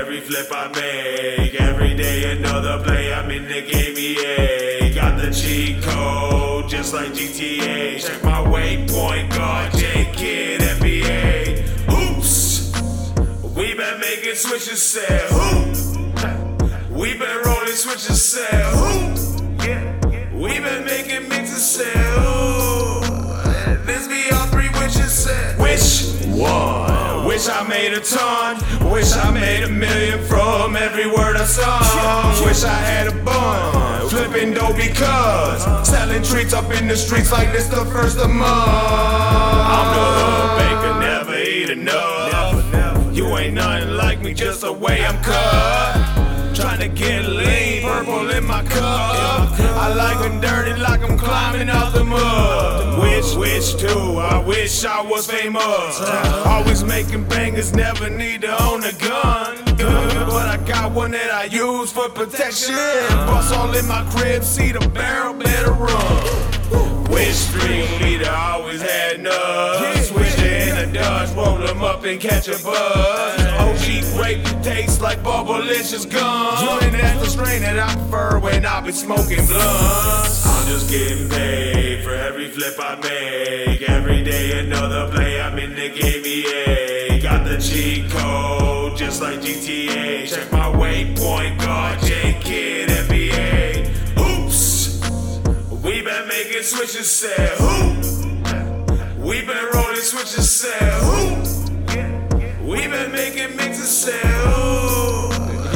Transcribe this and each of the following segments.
every flip I make. Every day another play, I'm in the game, EA. Got the cheat code, just like GTA. Check my waypoint, guard, J Kid, NBA. Oops, we been making switches, said who? We been rolling switches, said who? We been making mixes, said who? This be all three witches, said which one? Wish I made a ton. Wish I made a million from every word I sung. Wish I had a bun. Flipping dough because selling treats up in the streets like this the first of month. I'm the hood baker, never eat enough. You ain't nothing like me, just the way I'm cut. Trying to get lean, purple in my cup. I like them dirty like I'm climbing out the mud. Wish, wish too, I wish I was famous. Always making bangers, never need to own a gun. But I got one that I use for protection. Bust all in my crib, see the barrel, better run. Wish stream leader always had nuts. It in a Dodge, roll them up and catch a buzz. OG grape tastes like Bubblicious gum. And that's the strain that I prefer when I be smoking blunts. Flip I make. Every day another play, I'm in the game, EA. Got the cheat code, just like GTA. Check my waypoint, guard, J Kid, NBA. Oops. We been making switches, said who? We been rolling switches, said who? We been making mixes, said who?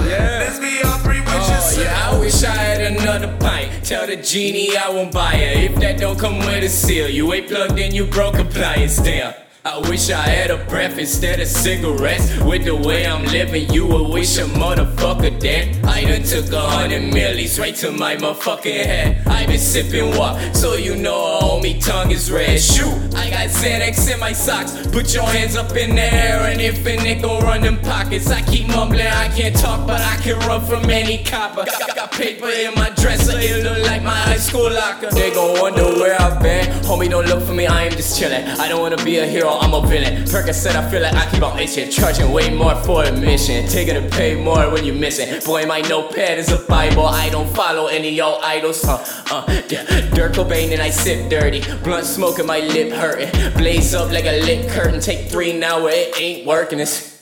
Let's be all three witches, Oh, yeah, I wish I had another pint. Tell the genie I won't buy it. If that don't come with a seal, you ain't plugged in, you broke appliance. Damn. I wish I had a breath instead of cigarettes. With the way I'm living, you would wish a motherfucker dead. I done took a hundred millies right to my motherfucking head. I been sipping water, so you know a homie tongue is red. Shoot, I got Xanax in my socks. Put your hands up in the air, and if a nigga run them pockets, I keep mumbling. I can't talk, but I can run from any copper. Got, got paper in my dresser, it look like my high school locker. They gon' wonder where I've been. Homie, don't look for me, I am just chillin'. I don't wanna be a hero, I'm a villain. Percocet, I feel like I keep on itching. Charging way more for admission. Taking to pay more when you're missing. Boy, my notepad is a Bible. I don't follow any your idols. Uh, uh, Kurt Cobain and I sip dirty. Blunt smoking, my lip hurting. Blaze up like a lit curtain. Take three now, it ain't working. It's